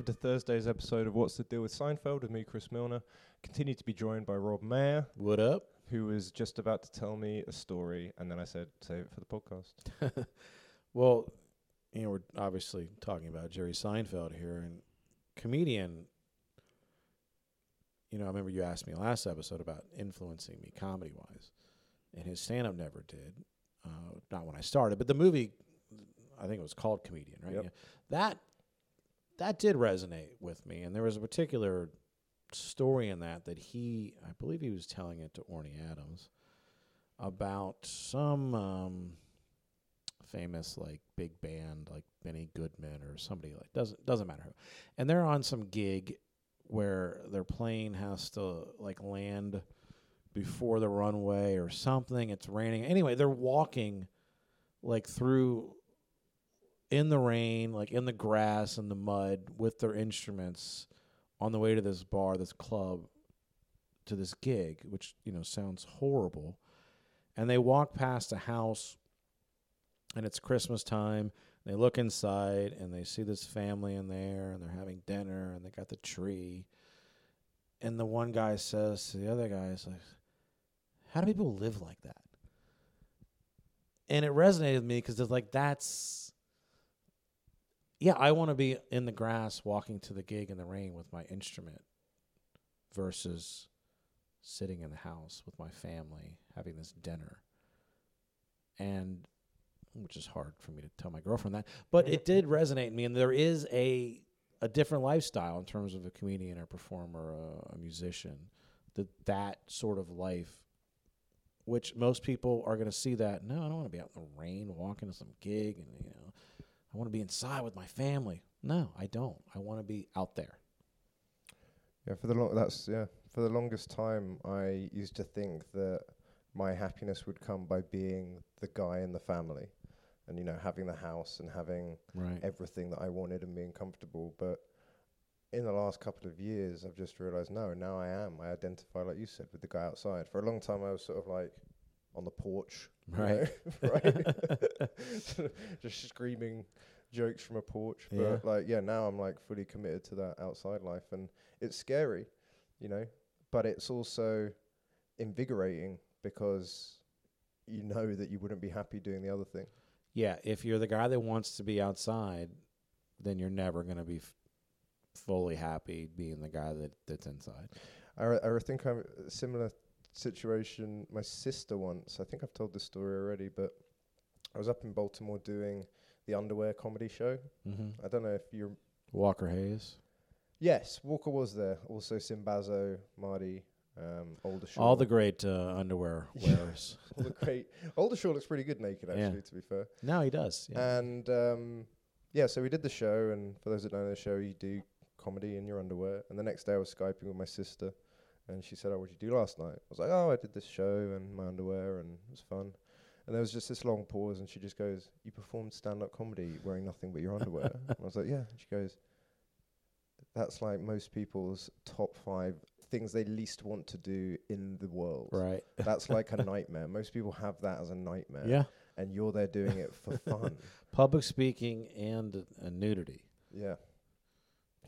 Welcome to Thursday's episode of What's the Deal with Seinfeld with me, Chris Milner. Continue to be joined by Rob Mayer, What up? who was just about to tell me a story, and then I said, save it for the podcast. Well, you know, we're obviously talking about Jerry Seinfeld here, and comedian. You know, I remember you asked me last episode about influencing me comedy wise, and his stand up never did. Uh, not when I started, but the movie, I think it was called Comedian, right? Yep. Yeah. That that did resonate with me, and there was a particular story in that that he, I believe, he was telling it to Orny Adams about some. Um, famous like big band like Benny Goodman or somebody like doesn't doesn't matter who. And they're on some gig where their plane has to like land before the runway or something. It's raining. Anyway, they're walking like through in the rain, like in the grass and the mud with their instruments on the way to this bar, this club, to this gig, which, you know, sounds horrible. And they walk past a house and it's Christmas time. They look inside and they see this family in there and they're having dinner and they got the tree. And the one guy says to the other guy, "Is like, how do people live like that?" And it resonated with me because it's like that's, yeah, I want to be in the grass walking to the gig in the rain with my instrument, versus sitting in the house with my family having this dinner. And which is hard for me to tell my girlfriend that, but it did resonate in me. And there is a a different lifestyle in terms of a comedian or performer, a, a musician, that that sort of life, which most people are going to see that. No, I don't want to be out in the rain walking to some gig, and you know, I want to be inside with my family. No, I don't. I want to be out there. Yeah, for the long that's yeah. For the longest time, I used to think that my happiness would come by being the guy in the family, and you know, having the house and having Right. everything that I wanted and being comfortable. But in the last couple of years, I've just realized no, now I am. I identify, like you said, with the guy outside. For a long time, I was sort of like on the porch, you Right. know, right, just screaming jokes from a porch. But Yeah. like, yeah, now I'm like fully committed to that outside life, and it's scary, you know, but it's also invigorating because you know that you wouldn't be happy doing the other thing. Yeah, if you're the guy that wants to be outside, then you're never going to be f- fully happy being the guy that that's inside. I, I think I'm similar situation. My sister once, I think I've told this story already, but I was up in Baltimore doing the underwear comedy show. Mm-hmm. I don't know if you're. Walker Hayes, Yes, Walker was there. Also, Simbazo, Marty, um, Aldershaw. all the great uh, underwear wearers. all the great. Aldershaw looks pretty good naked, Yeah. actually. To be fair. no, he does. Yeah. And um, yeah, so we did the show, and for those that don't know the show, you do comedy in your underwear. And the next day, I was skyping with my sister, and she said, "Oh, what did you do last night?" I was like, "Oh, I did this show and my underwear, and it was fun." And there was just this long pause, and she just goes, "You performed stand-up comedy wearing nothing but your underwear." and I was like, "Yeah." She goes, "That's like most people's top five things they least want to do in the world. right. That's like a nightmare. Most people have that as a nightmare, Yeah. and you're there doing it for fun." Public speaking and uh, nudity. Yeah.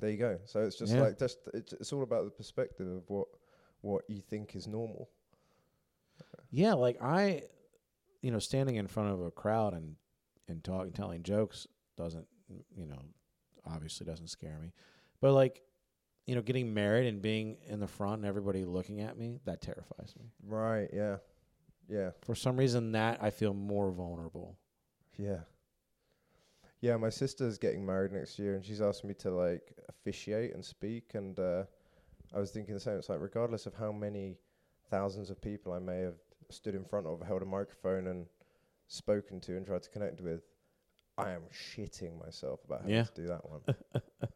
There you go. So it's just Yeah. like just it's it's all about the perspective of what what you think is normal. Yeah, like I, you know, standing in front of a crowd and and talking, telling jokes doesn't, you know, obviously doesn't scare me, but like, you know, getting married and being in the front and everybody looking at me that terrifies me. Right, yeah. Yeah. For some reason, that I feel more vulnerable. Yeah. Yeah, my sister's getting married next year and she's asked me to like officiate and speak and uh I was thinking the same. It's like regardless of how many thousands of people I may have stood in front of, held a microphone and spoken to and tried to connect with, I am shitting myself about having Yeah. to do that one.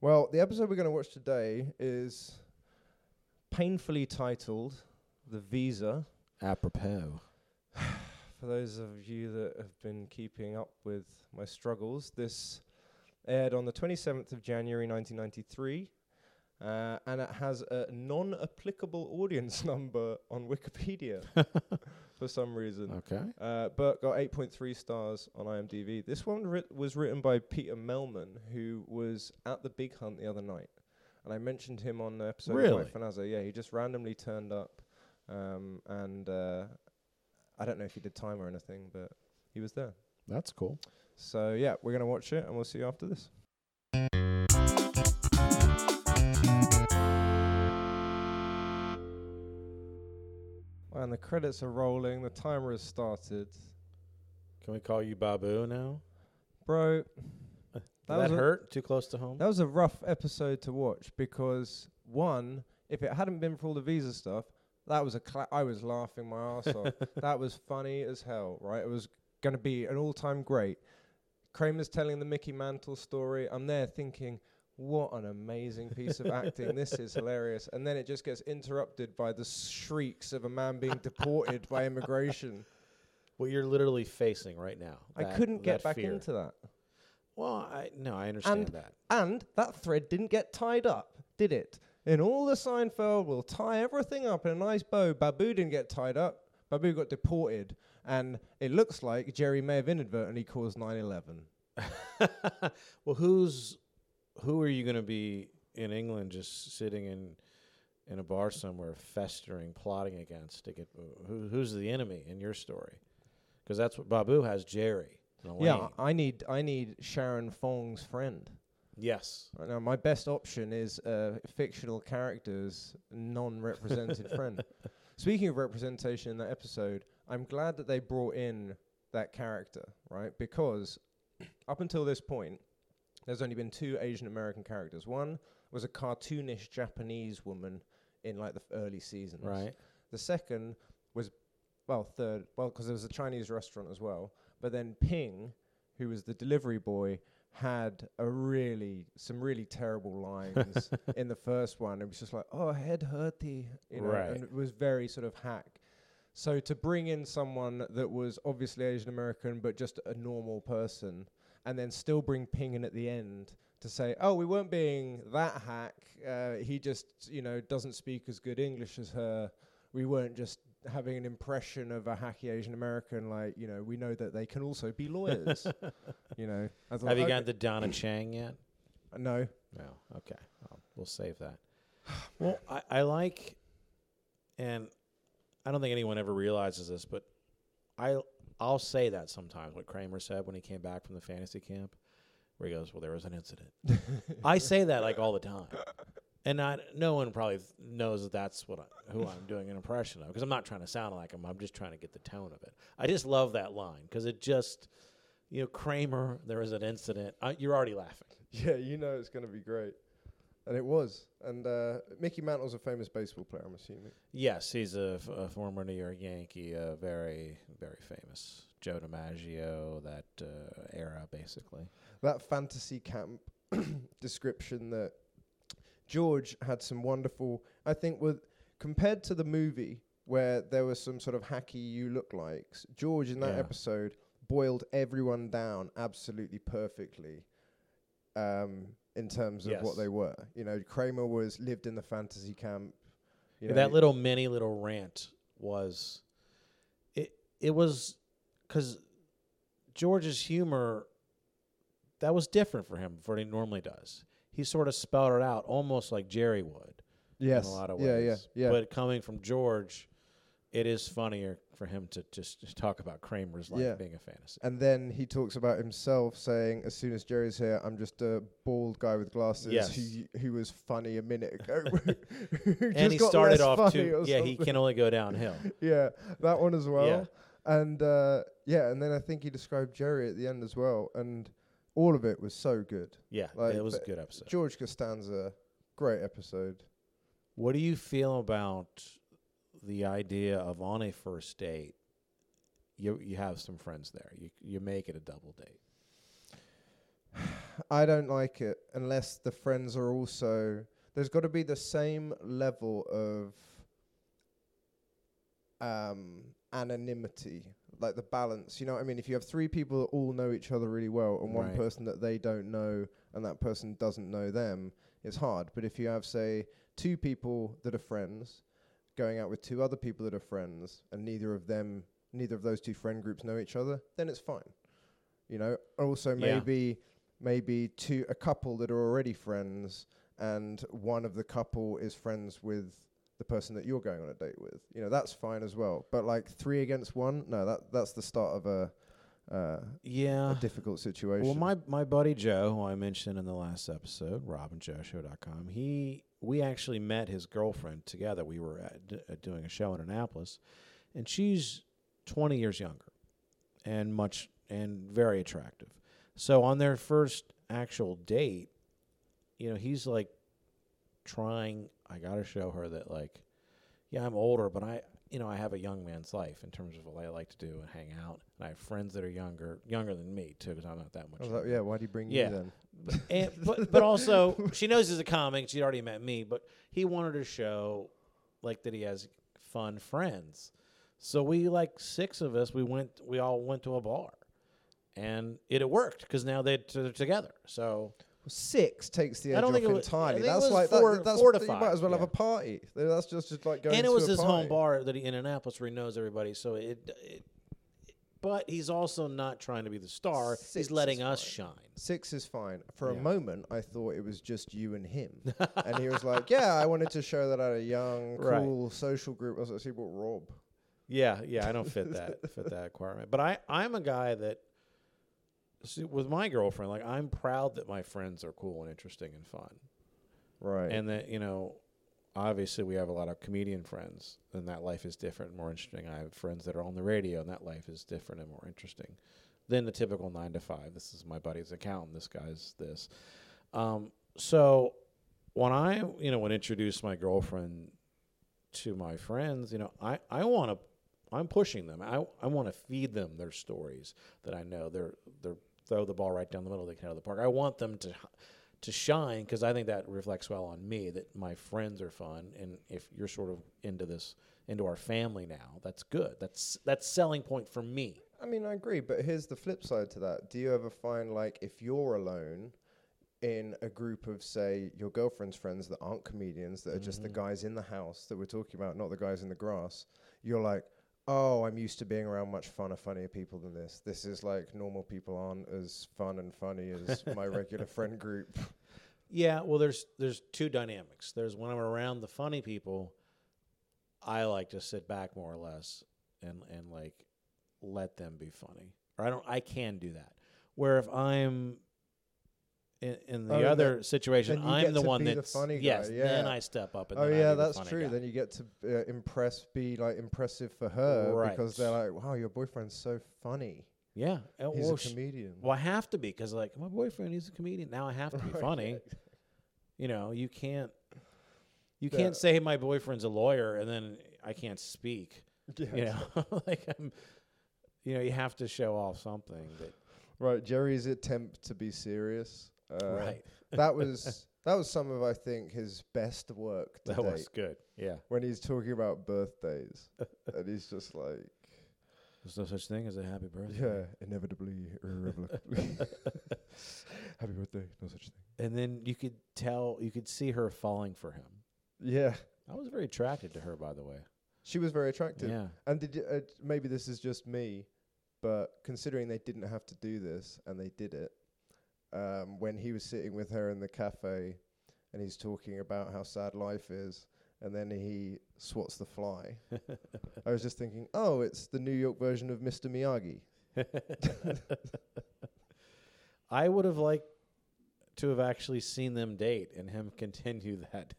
well, the episode we're going to watch today is painfully titled The Visa. Apropos. For those of you that have been keeping up with my struggles, this aired on the 27th of January 1993, uh, and it has a non applicable audience number on Wikipedia. For some reason. Okay. Uh, but got 8.3 stars on IMDb. This one writ- was written by Peter Mehlman, who was at the Big Hunt the other night, and I mentioned him on the episode Really? of Fanazza. Yeah, he just randomly turned up, um, and uh, I don't know if he did time or anything, but he was there. That's cool. So yeah, we're gonna watch it, and we'll see you after this. And the credits are rolling. The timer has started, Can we call you Babu now? bro. That that, hurt? Too close to home? That was a rough episode to watch because one, if it hadn't been for all the visa stuff, that was a cla- I was laughing my ass off. That was funny as hell, right? It was going to be an all-time great. Kramer's telling the Mickey Mantle story. I'm there thinking, what an amazing piece of acting. This is hilarious. And then it just gets interrupted by the shrieks of a man being deported by immigration. What you're literally facing right now. I couldn't get back fear. into that. Well, I no, I understand And- that. And that thread didn't get tied up, did it? In all the Seinfeld, we'll tie everything up in a nice bow. Babu didn't get tied up. Babu got deported. And it looks like Jerry may have inadvertently caused 9 11. well, who's who are you going to be in England, just sitting in in a bar somewhere, festering, plotting against to get who, who's the enemy in your story? Because that's what Babu has. Jerry. Yeah, I need I need Sharon Fong's friend. Yes. Right now, my best option is uh, fictional characters, non-represented friend. Speaking of representation in that episode, I'm glad that they brought in that character, right? Because up until this point, there's only been two Asian American characters. One was a cartoonish Japanese woman in like the f- early seasons. Right. The second was, well, third, well, because there was a Chinese restaurant as well. But then Ping, who was the delivery boy, had a really, some really terrible lines in the first one. It was just like, oh, head hurty, you know, Right. and it was very sort of hack. So to bring in someone that was obviously Asian American, but just a normal person, and then still bring Ping in at the end to say, oh, we weren't being that hack. Uh, he just, you know, doesn't speak as good English as her. We weren't just having an impression of a hacky Asian American. Like, you know, we know that they can also be lawyers. you know, I thought, Have you okay. got the Donna Chang yet? no? No. Okay. Well, we'll save that. Well, I, I like, and I don't think anyone ever realizes this, but I I'll say that sometimes. What Kramer said when he came back from the fantasy camp, where he goes, "Well, there was an incident." I say that like all the time, and I, no one probably th- knows that that's what I, who I'm doing an impression of because I'm not trying to sound like him. I'm just trying to get the tone of it. I just love that line because it just, you know, Kramer. There was an incident. I, you're already laughing. Yeah, you know it's going to be great. And it was. And uh, Mickey Mantle's a famous baseball player, I'm assuming. Yes, he's a, f- a former New York Yankee, uh, very, very famous. Joe DiMaggio, that uh, era, basically. That fantasy camp description that George had some wonderful, I think, with compared to the movie where there was some sort of hacky you look likes, George in that Yeah. episode boiled everyone down absolutely perfectly. Um, in terms of what they were, you know, Kramer was lived in the fantasy camp. You know, that little mini little rant was, it it was, because George's humor, that was different for him from what he normally does. He sort of spelled it out almost like Jerry would. yes, in a lot of yeah, ways. yeah, yeah. But coming from George, it is funnier for him to just, talk about Kramer's life Yeah. being a fantasy. And then he talks about himself saying, "As soon as Jerry's here, I'm just a bald guy with glasses Yes. who who was funny a minute ago." And he started off too. Yeah, he can only go downhill. yeah, that one as well. Yeah. And uh, yeah, and then I think he described Jerry at the end as well, and all of it was so good. Yeah, Like, it was a good episode. George Costanza, great episode. What do you feel about the idea of on a first date, you you have some friends there, you you make it a double date? I don't like it unless the friends are also. There's got to be the same level of um, anonymity, like the balance. You know what I mean? If you have three people that all know each other really well, and one Right. person that they don't know, and that person doesn't know them, it's hard. But if you have, say, two people that are friends going out with two other people that are friends, and neither of them neither of those two friend groups know each other, then it's fine. You know. Also, Yeah. maybe maybe two a couple that are already friends, and one of the couple is friends with the person that you're going on a date with. You know, that's fine as well. But like three against one, no, that that's the start of a uh, Yeah. a difficult situation. Well, my my buddy Joe, who I mentioned in the last episode, robinjoeshow.com, he we actually met his girlfriend together. We were at, d- doing a show in Annapolis, and she's 20 years younger and much and very attractive. So on their first actual date, you know, he's like trying I got to show her that like yeah, I'm older, but I you know, I have a young man's life in terms of what I like to do and hang out. And I have friends that are younger, younger than me too, because I'm not that much. Oh, like, younger. yeah, why do you bring Yeah. you then? and, but but also she knows he's a comic. She'd already met me, but he wanted to show like that he has fun friends. So we like six of us. We went. We all went to a bar, and it, it worked because now they're, t- they're together. So Six takes the I edge don't off think it was- I entirely. think it That's was like four- that's four to you might five, as well have a party. That's just, just like going. To the state. And it was a his party. home bar that he, in Annapolis where he knows everybody. So it, it. But he's also not trying to be the star. Six he's letting is us shine. Six is fine. For a moment, I thought it was just you and him, and he was like, "Yeah, I wanted to show that at a young, Right. cool social group." I was like, "See, what Rob?" Yeah, yeah, I don't fit that fit that requirement. But I I'm a guy that see, with my girlfriend, like I'm proud that my friends are cool and interesting and fun. Right. And that, you know, obviously we have a lot of comedian friends and that life is different and more interesting. I have friends that are on the radio and that life is different and more interesting than the typical 9 to 5. This is my buddy's accountant, this guy's this. Um so when I, you know, would introduce my girlfriend to my friends, you know, I, I want to, I'm pushing them. I, I want to feed them their stories that I know. They're, they're throw the ball right down the middle. They can out of the park. I want them to, to shine because I think that reflects well on me that my friends are fun. And if you're sort of into this, into our family now, that's good. That's, that's selling point for me. I mean, I agree, but here's the flip side to that. Do you ever find like if you're alone in a group of say your girlfriend's friends that aren't comedians that are just the Mhm. guys in the house that we're talking about, not the guys in the grass, you're like, "Oh, I'm used to being around much funner, funnier people than this. This is like normal people aren't as fun and funny as my regular friend group." Yeah, well, there's there's two dynamics. There's when I'm around the funny people, I like to sit back more or less and and like let them be funny. Or I don't. I can do that. Where if I'm in, in the Oh, other situation, I'm the one be the that's funny guy, yes. Then. I step up and oh yeah, that's true. guy. Then you get to uh, impress, be like impressive for her Right. because they're like, "Wow, your boyfriend's so funny. yeah, uh, He's well, a comedian." well, I have to be because like my boyfriend, he's a comedian. Now I have to be Right, funny. You know, you can't. You Yeah. can't say my boyfriend's a lawyer and then I can't speak. Yeah, you know like I'm, you know you have to show off something that Right, Jerry's attempt to be serious. Uh, right That was that was some of I think his best work to that date. was good yeah when he's talking about birthdays, and he's just like, there's no such thing as a happy birthday yeah, inevitably, irrevocably. Happy birthday, no such thing. and then you could tell you could see her falling for him Yeah, I was very attracted to her by the way she was very attractive. yeah And did you, uh, maybe this is just me, but considering they didn't have to do this and they did it, um, when he was sitting with her in the cafe and he's talking about how sad life is, and then he swats the fly, I was just thinking, oh, it's the New York version of Mr. Miyagi. I would have liked to have actually seen them date and him continue that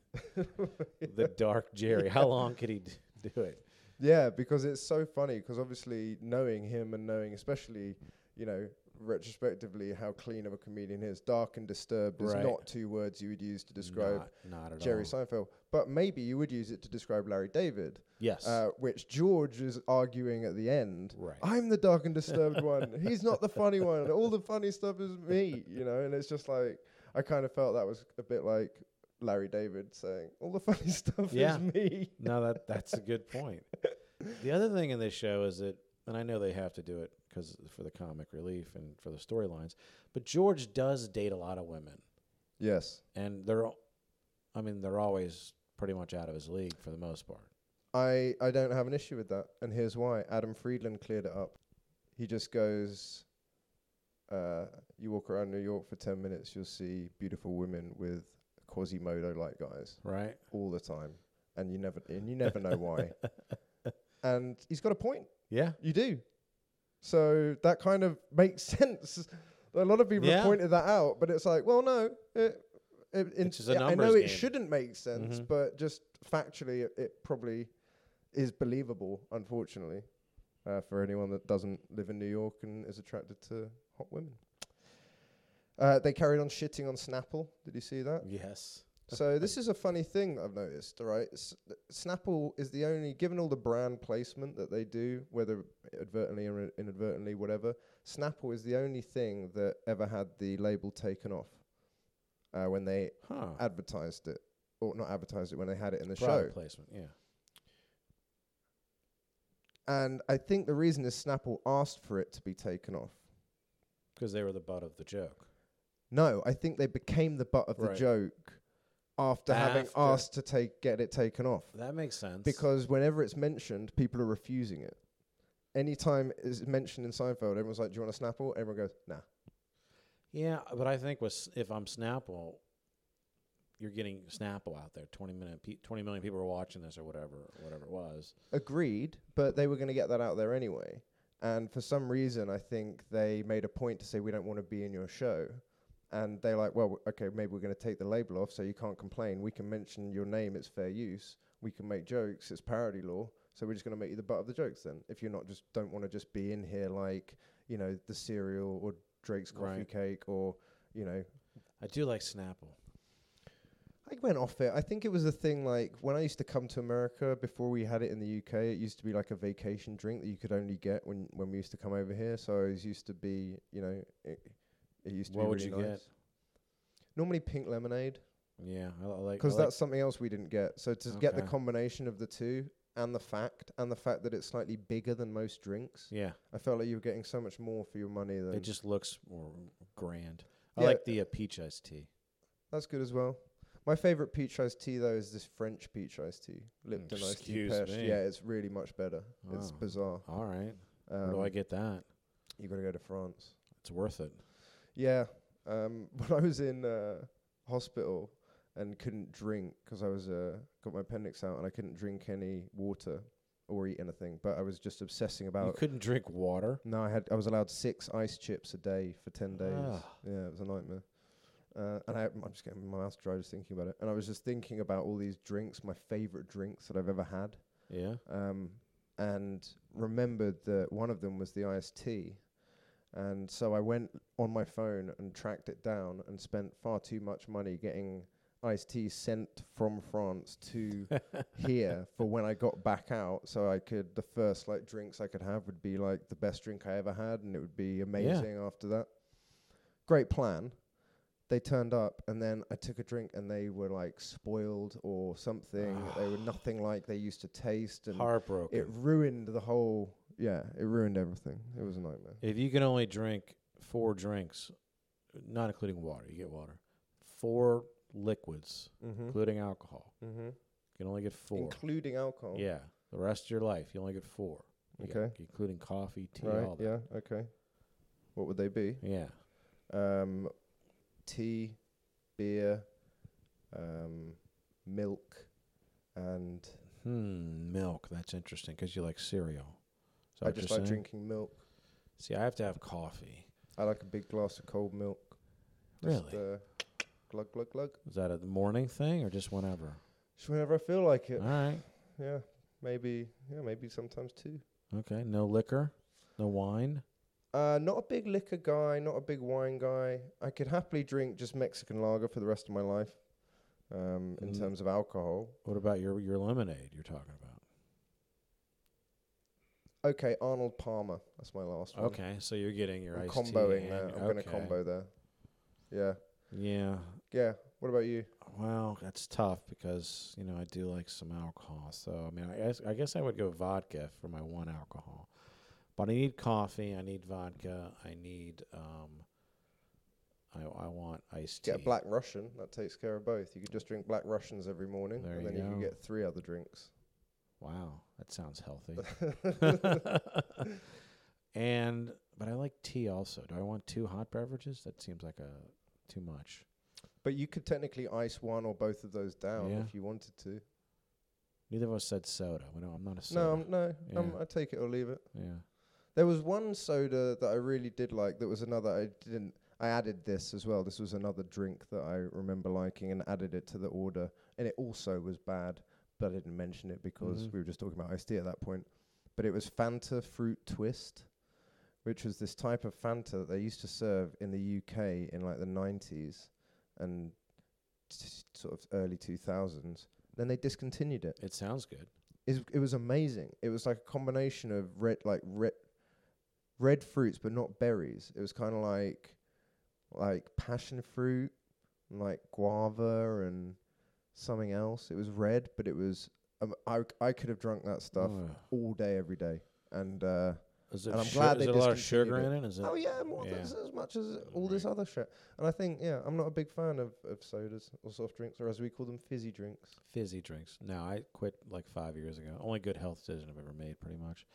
the dark Jerry how long could he d- do it Yeah, because it's so funny. Because obviously, knowing him and knowing, especially, you know, retrospectively, how clean of a comedian he is, dark and disturbed is not two words you would use to describe not, not Jerry all Seinfeld. But maybe you would use it to describe Larry David, yes uh, which George is arguing at the end. right I'm the dark and disturbed one. He's not the funny one. All the funny stuff is me, you know. And it's just like I kind of felt that was a bit like Larry David saying, "All the funny stuff Yeah. is me." No, that that's a good point. The other thing in this show is that, and I know they have to do it because for the comic relief and for the storylines, but George does date a lot of women, Yes. and they're, al- I mean, they're always pretty much out of his league for the most part. I I don't have an issue with that, and here's why. Adam Friedland cleared it up. He just goes, uh, "You walk around New York for ten minutes, you'll see beautiful women with Quasimodo-like guys Right. all the time, and you never and you never know why." And he's got a point. Yeah. You do. So that kind of makes sense. A lot of people Yeah. have pointed that out, but it's like, well, no. It, it, in- It's just a yeah, I know numbers it shouldn't make sense, Mhm. but just factually, it, it probably is believable, unfortunately, uh, for anyone that doesn't live in New York and is attracted to hot women. Uh, they carried on shitting on Snapple. Did you see that? Yes. So this is a funny thing that I've noticed. Right, S- Snapple is the only, given all the brand placement that they do, whether advertently or inadvertently, whatever. Snapple is the only thing that ever had the label taken off uh, when they Huh. advertised it, or not advertised it when they had it in the Product show. placement. Yeah. And I think the reason is Snapple asked for it to be taken off. Because they were the butt of the joke. No, I think they became the butt of the joke after, having After. asked to take get it taken off. That makes sense. because whenever it's mentioned, people are refusing it. Anytime it's mentioned in Seinfeld, everyone's like, "Do you want a Snapple?" Everyone goes, "Nah." Yeah, but I think with s- if I'm Snapple, you're getting Snapple out there. Twenty minute, pe- twenty million people are watching this or whatever, whatever it was. Agreed, but they were going to get that out there anyway. And for some reason, I think they made a point to say, "We don't want to be in your show." And they're like, "Well, okay, maybe we're going to take the label off, so you can't complain. We can mention your name; it's fair use. We can make jokes; it's parody law. So we're just going to make you the butt of the jokes then. If you're not just don't want to just be in here like you know the cereal or Drake's coffee Right. cake or you know I do like Snapple. I went off it. I think it was a thing like when I used to come to America before we had it in the UK. It used to be like a vacation drink that you could only get when when we used to come over here. So it was used to be, you know, it, it used to What be would really you get? Normally pink lemonade Yeah, I, I like because I like- that's something else we didn't get. So to get the Okay. combination of the two and the fact and the fact that it's slightly bigger than most drinks, yeah. I felt like you were getting so much more for your money. Than It just looks more grand. I Yeah. like the uh, peach iced tea. that's good as well. My favorite peach iced tea though is this French peach iced tea, Lipton iced tea. Excuse me. Yeah, it's really much better. It's Oh. bizarre. All right. Um, Where do I get that? You got to go to France. It's worth it. Yeah. Um, when I was in uh, hospital and couldn't drink because I was uh, got my appendix out and I couldn't drink any water or eat anything, but I was just obsessing about. You couldn't drink water. No, I had I was allowed six ice chips a day for ten days. Ah. Yeah, it was a nightmare. Uh, and I, I'm just getting my mouth dry just thinking about it. And I was just thinking about all these drinks, my favorite drinks that I've ever had. Yeah. um, and remembered that one of them was the iced tea. And so I went on my phone and tracked it down and spent far too much money getting iced tea sent from France to here for when I got back out. So I could, the first like drinks I could have would be like the best drink I ever had, and it would be amazing after that. Great plan. They turned up, and then I took a drink, and they were like spoiled or something. they were nothing like they used to taste, and Heartbroken. it ruined the whole. Yeah, it ruined everything. It was a nightmare. if you can only drink four drinks, not including water, you get water. Four liquids, Mm-hmm. including alcohol. Mm-hmm. You can only get four. Including alcohol. Yeah. The rest of your life, you only get four. You get- Okay. including coffee, tea, Right. all that. Yeah. Okay. What would they be? Yeah. Um, tea, beer, um, milk, and Hmm. Milk. That's interesting because you like cereal. That I just like drinking milk. See, I have to have coffee. I like a big glass of cold milk. Just, Really? Uh, glug glug glug. Is that a morning thing or just whenever? Just whenever I feel like it. All right. Yeah. Maybe. Yeah. Maybe sometimes two. Okay. No liquor. No wine. Uh, not a big liquor guy, not a big wine guy. I could happily drink just Mexican lager for the rest of my life. Um, in Mm. terms of alcohol, What about your your lemonade you're talking about? Okay, Arnold Palmer. That's my last one. Okay, so you're getting your I'm comboing there. I'm going to okay. combo there. Yeah, Yeah. yeah. What about you? Well, that's tough because you know I do like some alcohol. So I mean, I guess I guess I would go vodka for my one alcohol, but I need coffee. I need vodka. I need um. I I want iced tea. Get a Black Russian. That takes care of both. You could just drink Black Russians every morning, There and you then you can get three other drinks. Wow, that sounds healthy. and but I like tea also. Do I want two hot beverages? That seems like a too much. But you could technically ice one or both of those down Yeah. if you wanted to. Neither of us said soda. We I'm not a soda. No, um, no, Yeah. I take it or leave it. yeah. There was one soda that I really did like. That was another I didn't. I added this as well. This was another drink that I remember liking and added it to the order, and it also was bad, but I didn't mention it because Mhm. we were just talking about iced tea at that point. But it was Fanta Fruit Twist, which was this type of Fanta that they used to serve in the UK in like the 90s and t- sort of early 2000s. Then they discontinued it It sounds good. is it was amazing. It was like a combination of red like red red fruits but not berries. It was kind of like like passion fruit, and like guava and something else. It was red, but it was um, I I could have drunk that stuff Ugh. all day every day. And uh it and I'm su- glad they it a lot of sugar discontinued in it? Is it? oh yeah, more yeah. as, much as all this other shit. And I think yeah, I'm not a big fan of of sodas or soft drinks or as we call them fizzy drinks. Fizzy drinks. No, I quit like five years ago. Only good health decision I've ever made, pretty much.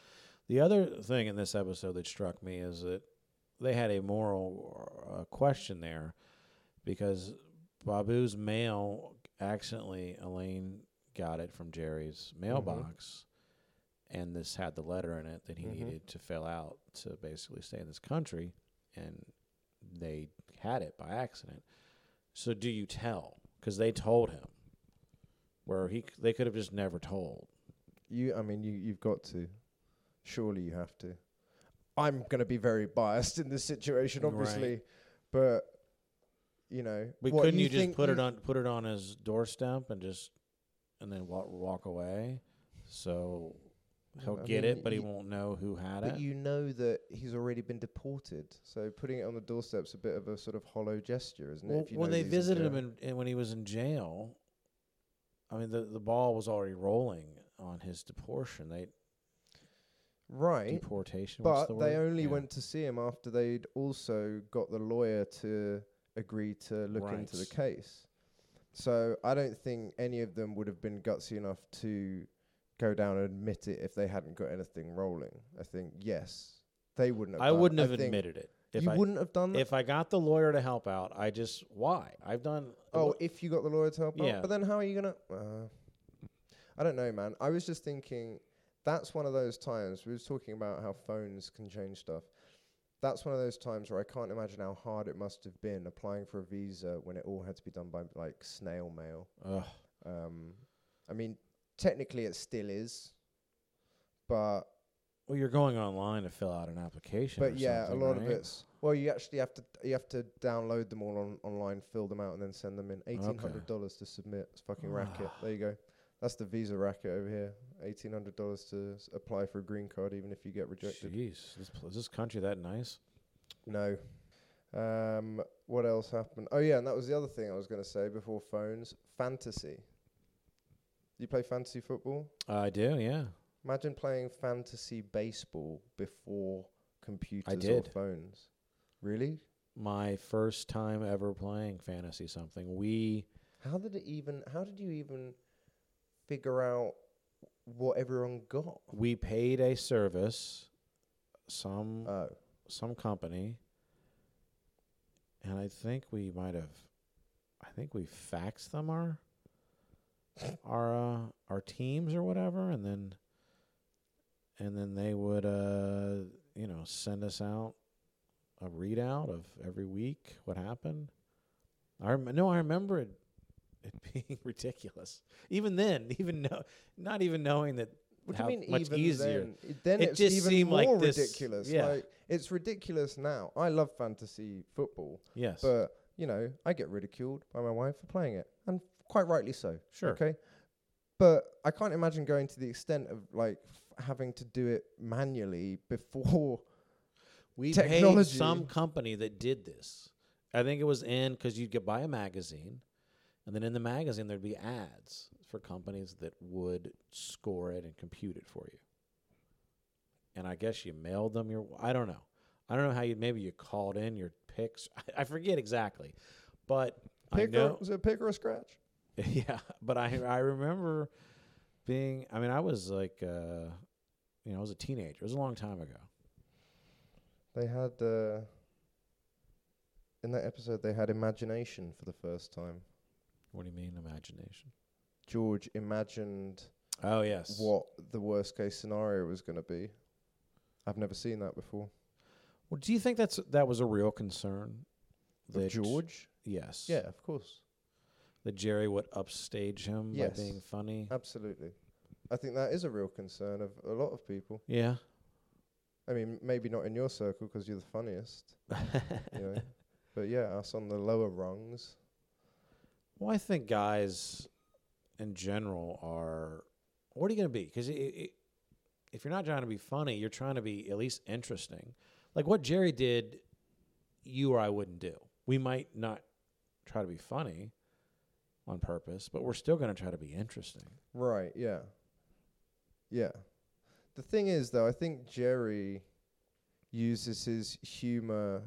The other thing in this episode that struck me is that they had a moral uh, question there because Babu's mail accidentally, Elaine got it from Jerry's mailbox, and this had the letter in it that he Mhm. needed to fill out to basically stay in this country, and they had it by accident. So do you tell? Because they told him, where he c- they could have just never told. You, I mean, you you've got to. Surely you have to. I'm going to be very biased in this situation, Right. obviously, but you know, But what, couldn't you, just think put it on put it on his doorstep and just and then walk walk away? So he'll I get mean, it, but he you- won't know who had But it. you know that he's already been deported, so putting it on the doorstep's a bit of a sort of hollow gesture, isn't well, it? If you when they visited him in, in when he was in jail, I mean the the ball was already rolling on his deportation. They right? deportation. But the they only Yeah. went to see him after they'd also got the lawyer to agree to look into the case. So I don't think any of them would have been gutsy enough to go down and admit it if they hadn't got anything rolling. I think yes, they wouldn't have. I done wouldn't have admitted it. If you I wouldn't have done that. if I got the lawyer to help out, I just why I've done. Oh, if you got the lawyer to help Yeah. out, but then how are you gonna? Uh, I don't know, man. I was just thinking that's one of those times we was talking about how phones can change stuff. That's one of those times where I can't imagine how hard it must have been applying for a visa when it all had to be done by like snail mail. Ugh. Um, I mean, technically it still is, but Well, you're going online to fill out an application. but yeah, a lot of right? it's well, you actually have to you have to download them all on online, fill them out, and then send them in. Eighteen hundred dollars to submit. It's fucking racket. There you go. That's the visa racket over here. Eighteen hundred dollars to s- apply for a green card, even if you get rejected. Jeez, this, pl- is this country that nice? No. Um, what else happened? Oh yeah, and that was the other thing I was going to say before phones. Fantasy. You play fantasy football? I do, yeah. Imagine playing fantasy baseball before computers or did. phones. Really? My first time ever playing fantasy something. We How did it even? How did you even figure out what everyone got? we paid a service, some Oh, some company, and I think we might have, I think we faxed them our our uh, our teams or whatever, and then and then they would uh you know send us out a readout of every week what happened. I rem- no, I remember it it being ridiculous. Even then, even no, not even knowing that what how mean? much easier. then, then It it's just even seemed like more this- ridiculous. yeah. Like it's ridiculous now. I love fantasy football, Yes, but you know, I get ridiculed by my wife for playing it, and quite rightly so. sure. Okay. But I can't imagine going to the extent of like f- having to do it manually before. We paid Technology. some company that did this. I think it was in because you'd get buy a magazine, and then in the magazine there'd be ads for companies that would score it and compute it for you. And I guess you mailed them your. I don't know. I don't know how you. Maybe you called in your picks. I, I forget exactly, but I Pick know. or, was it a pick or a scratch? Yeah, but I I remember being. I mean, I was like, uh, you know, I was a teenager. It was a long time ago. They had uh, in that episode they had imagination for the first time. What do you mean, imagination? George imagined Oh yes. what the worst case scenario was going to be. I've never seen that before. Well, do you think that's that was a real concern? Of That George? Yes. Yeah, of course. That Jerry would upstage him Yes. by being funny. Absolutely. I think that is a real concern of a lot of people. yeah. I mean, maybe not in your circle 'cause you're the funniest, you know. But yeah, us on the lower rungs. Well, I think guys in general are. What are you going to be? Because if you're not trying to be funny, you're trying to be at least interesting. Like what Jerry did, you or I wouldn't do. We might not try to be funny on purpose, but we're still going to try to be interesting. Right, yeah. Yeah. The thing is though, I think Jerry uses his humor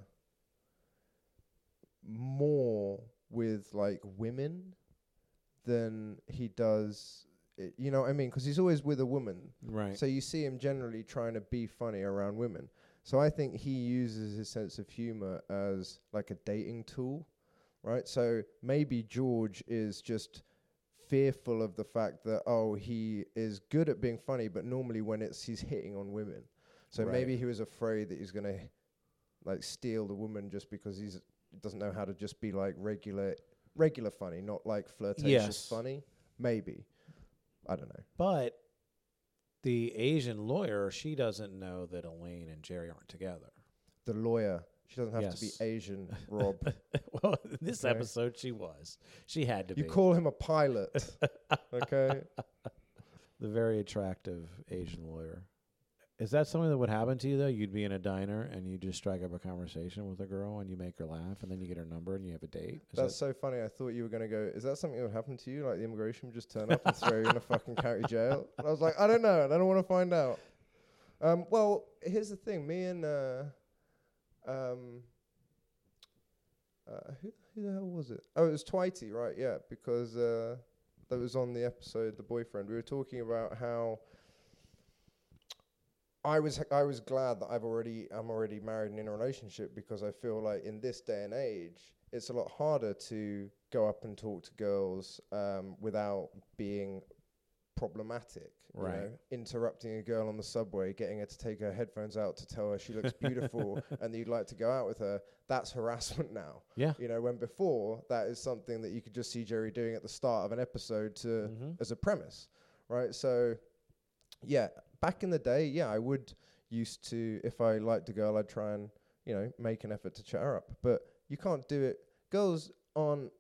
more with like women than he does i you know what I mean? 'Cause he's always with a woman. Right. So you see him generally trying to be funny around women. So I think he uses his sense of humor as like a dating tool, right? So maybe George is just fearful of the fact that oh he is good at being funny, but normally when it's he's hitting on women. So Right. maybe he was afraid that he's gonna like steal the woman just because he's doesn't know how to just be like regular regular funny, not like flirtatious Yes. funny. Maybe. I don't know. But the Asian lawyer, she doesn't know that Elaine and Jerry aren't together. The lawyer. She doesn't have Yes. to be Asian, Rob. well, in this Okay. episode, she was. She had to be you be. call him a pilot. okay? the very attractive Asian lawyer. Is that something that would happen to you though? You'd be in a diner and you just strike up a conversation with a girl and you make her laugh and then you get her number and you have a date. Is That's so funny. I thought you were going to go, is that something that would happen to you? Like the immigration would just turn up and throw you in a fucking county jail? And I was like, I don't know. and I don't want to find out. Um, well, here's the thing. Me and, uh, um, uh, who, who the hell was it? Oh, it was Twitey, right? Yeah, because uh, that was on the episode, The Boyfriend. We were talking about how I was I was glad that I've already I'm already married and in a relationship because I feel like in this day and age it's a lot harder to go up and talk to girls um, without being problematic. you Right. know? Interrupting a girl on the subway, getting her to take her headphones out to tell her she looks beautiful and that you'd like to go out with her. That's harassment now. Yeah. You know, when before that is something that you could just see Jerry doing at the start of an episode to Mhm. as a premise, right? So, yeah, back in the day, yeah, I would used to if I liked a girl, I'd try and you know make an effort to chat her up, but you can't do it. Girls aren't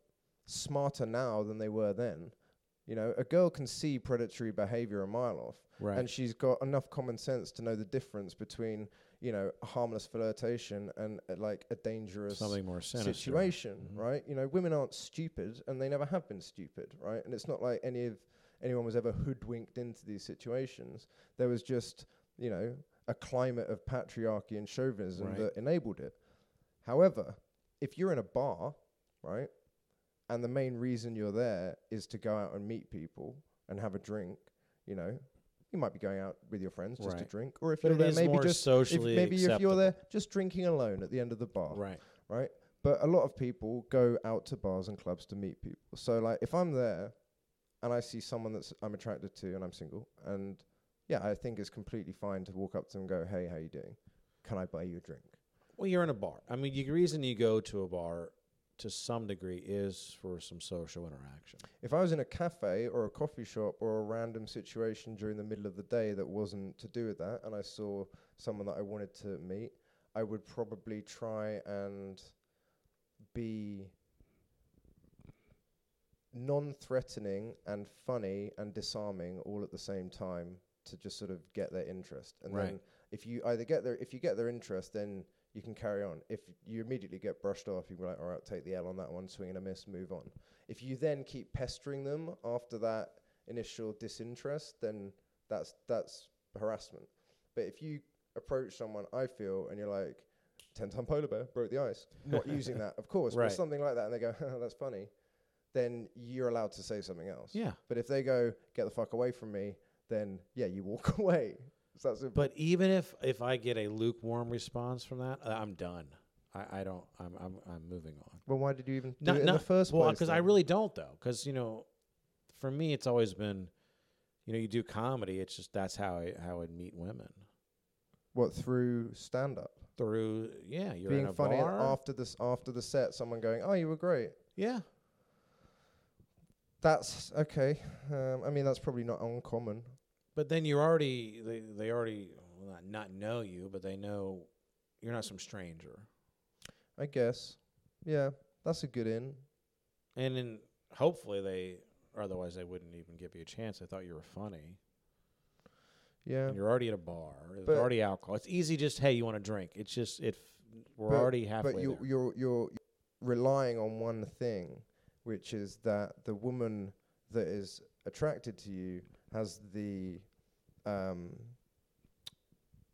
smarter now than they were then. You know, a girl can see predatory behavior a mile off, Right. and she's got enough common sense to know the difference between you know a harmless flirtation and uh, like a dangerous Something more sinister. situation, Mhm. right? You know, women aren't stupid, and they never have been stupid, right? And it's not like any of anyone was ever hoodwinked into these situations. There was just, you know, a climate of patriarchy and chauvinism Right. that enabled it. However, if you're in a bar, right, and the main reason you're there is to go out and meet people and have a drink, you know, you might be going out with your friends just to drink, or if But you're there, maybe just if maybe if you're there just drinking alone at the end of the bar, Right. right? But a lot of people go out to bars and clubs to meet people. So like if I'm there and I see someone that's I'm attracted to and I'm single and yeah, I think it's completely fine to walk up to them and go, "Hey, how you doing? Can I buy you a drink?" Well, you're in a bar. I mean, the reason you go to a bar to some degree is for some social interaction. If I was in a cafe or a coffee shop or a random situation during the middle of the day that wasn't to do with that and I saw someone that I wanted to meet, I would probably try and be non-threatening and funny and disarming all at the same time to just sort of get their interest. And Right. then if you either get their if you get their interest, then you can carry on. If you immediately get brushed off, you can be like, all right, take the L on that one, swing and a miss, move on. If you then keep pestering them after that initial disinterest, then that's that's harassment. But if you approach someone, I feel, and you're like, 10 ton polar bear broke the ice, not using that, of course, Right. but something like that, and they go, that's funny, then you're allowed to say something else. Yeah. But if they go, get the fuck away from me, then yeah, you walk away. So that's it. But even if if I get a lukewarm response from that, uh, I'm done. I, I don't. I'm I'm I'm moving on. well, why did you even do Not- it in not- the first well, place? because I really don't though. Because you know, for me, it's always been, you know, you do comedy. It's just that's how I how I meet women what through stand up, through. Yeah, you're in being funny bar. after this after the set, someone going, oh, you were great. yeah, That's okay. Um, I mean, that's probably not uncommon. but then you're already they they already well, not not know you, but they know you're not some stranger. I guess. Yeah, that's a good in. And then hopefully they, otherwise they wouldn't even give you a chance. They thought you were funny. Yeah. And you're already at a bar. There's But- already alcohol. It's easy. Just hey, you want a drink? It's just if we're But- already halfway but you, there. you're you're relying on one thing, which is that the woman that is attracted to you has the, um,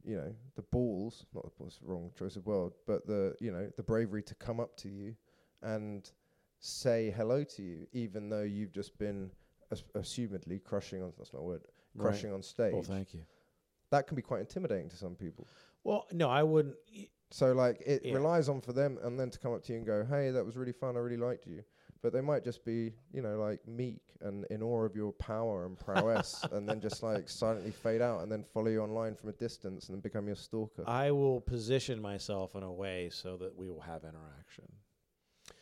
you know, the balls. Not the balls, wrong choice of word, but the you know the bravery to come up to you and say hello to you, even though you've just been as- assumedly crushing on. That's not a word. Right. Crushing on stage. Well, thank you. that can be quite intimidating to some people. Well, no, I wouldn't. So like it Yeah. relies on for them and then to come up to you and go, "Hey, that was really fun. I really liked you." But they might just be, you know, like meek and in awe of your power and prowess, and then just like silently fade out and then follow you online from a distance and then become your stalker. I will position myself in a way so that we will have interaction.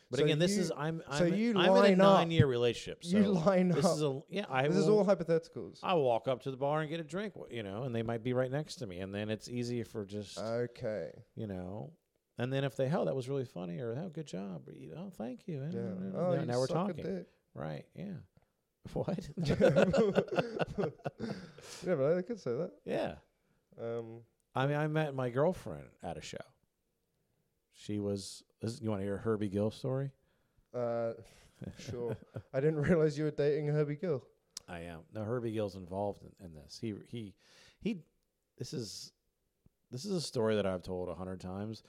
But So again, this is I'm I'm, so you I'm in a line up- nine year relationship. So you line this up. is a yeah. I this is will, all hypotheticals. I walk up to the bar and get a drink, you know, and they might be right next to me, and then it's easy for just okay. you know. And then if they, oh, that was really funny, or oh, good job, or you know, thank you. and, Yeah. Oh, now, you now we're talking, right? Yeah. What? yeah, but I could say that. yeah. Um, I mean, I met my girlfriend at a show. She was. This, you want to hear a Herbie Gill story? uh, sure. I didn't realize you were dating Herbie Gill. I am. No, Herbie Gill's involved in, in this. He he he. This is this is a story that I've told a hundred times,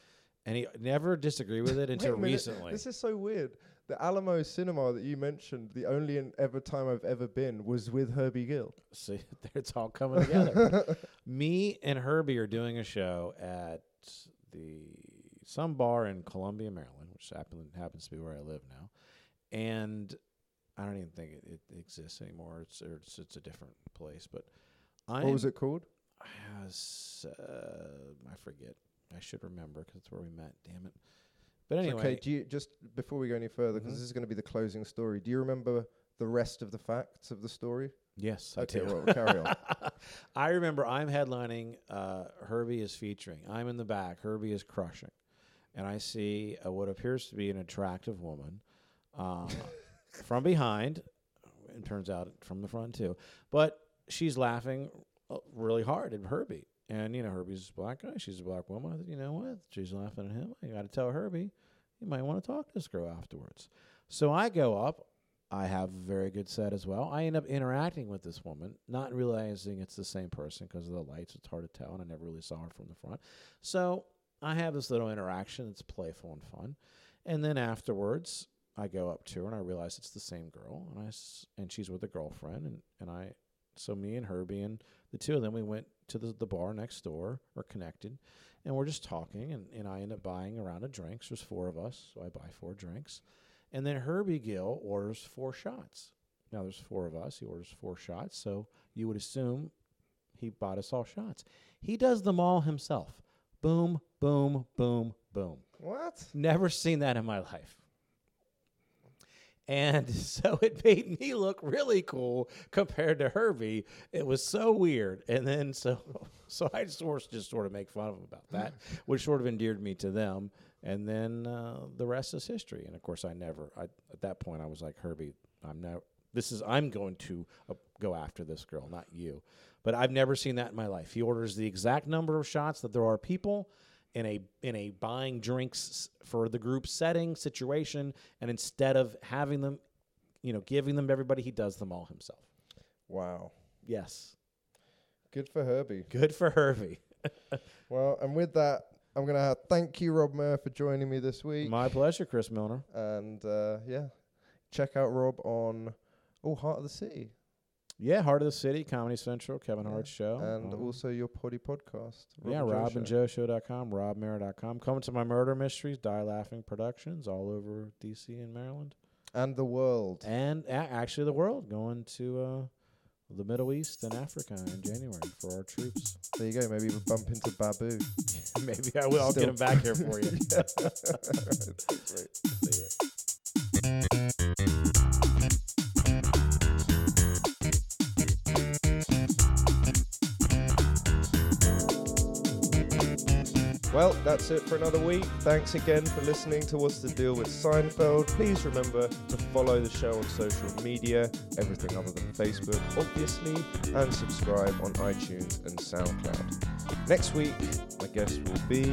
and he never disagreed with it until minute, recently. This is so weird. The Alamo Cinema that you mentioned, the only and ever time I've ever been was with Herbie Gill. See, it's all coming together. Me and Herbie are doing a show at the some bar in Columbia, Maryland, which happen, happens to be where I live now, and I don't even think it, it exists anymore. It's it's, it's a different place, but I what was it called? Has, uh, I forget. I should remember 'cause it's where we met. Damn it. But anyway, okay, do you just before we go any further, 'cause Mhm. this is going to be the closing story. Do you remember the rest of the facts of the story? yes, I Okay, do. well, carry on. I remember I'm headlining. Uh, Herbie is featuring. I'm in the back. Herbie is crushing, and I see uh, what appears to be an attractive woman uh, from behind. It turns out from the front too, but she's laughing uh, really hard at Herbie. And you know Herbie's a black guy. She's a black woman. I thought, you know what? She's laughing at him. I got to tell Herbie, you might want to talk to this girl afterwards. So I go up. I have a very good set as well. I end up interacting with this woman, not realizing it's the same person because of the lights. It's hard to tell, and I never really saw her from the front. So I have this little interaction. It's playful and fun. And then afterwards, I go up to her and I realize it's the same girl, and I s- and she's with a girlfriend, and and I, so me and Herbie and the two of them, we went to the the bar next door or connected, and we're just talking, and and I end up buying a round of drinks. There's four of us, so I buy four drinks. And then Herbie Gill orders four shots. Now there's four of us. He orders four shots, so you would assume he bought us all shots. He does them all himself. Boom, boom, boom, boom. what? Never seen that in my life. And so it made me look really cool compared to Herbie. It was so weird. And then so so I sort of just sort of make fun of him about that, which sort of endeared me to them. And then uh, the rest is history. And of course, I never. I, at that point, I was like Herbie. I'm now. This is. I'm going to uh, go after this girl, not you. But I've never seen that in my life. He orders the exact number of shots that there are people in a in a buying drinks for the group setting situation, and instead of having them, you know, giving them to everybody, he does them all himself. Wow. Yes, Good for Herbie. good for Herbie. Well, and with that, I'm going to thank you, Rob Murr, for joining me this week. My pleasure, Chris Milner. and uh, yeah, check out Rob on Oh Heart of the City Yeah, Heart of the City, Comedy Central, Kevin Yeah. Hart's show. and Um, also your Poddy podcast. yeah, and Joe Rob and. Joe Show.com, robmara.com. Coming to my murder mysteries, Die Laughing Productions, all over DC and Maryland. and the world. And a- actually, the world going to uh, the Middle East and Africa in January for our troops. There you go. Maybe we'll bump into Babu. Maybe I will. I'll get him back here for you. That's right. Well, that's it for another week. Thanks again for listening to What's the Deal with Seinfeld. Please remember to follow the show on social media, everything other than Facebook, obviously, and subscribe on iTunes and SoundCloud. Next week, my guest will be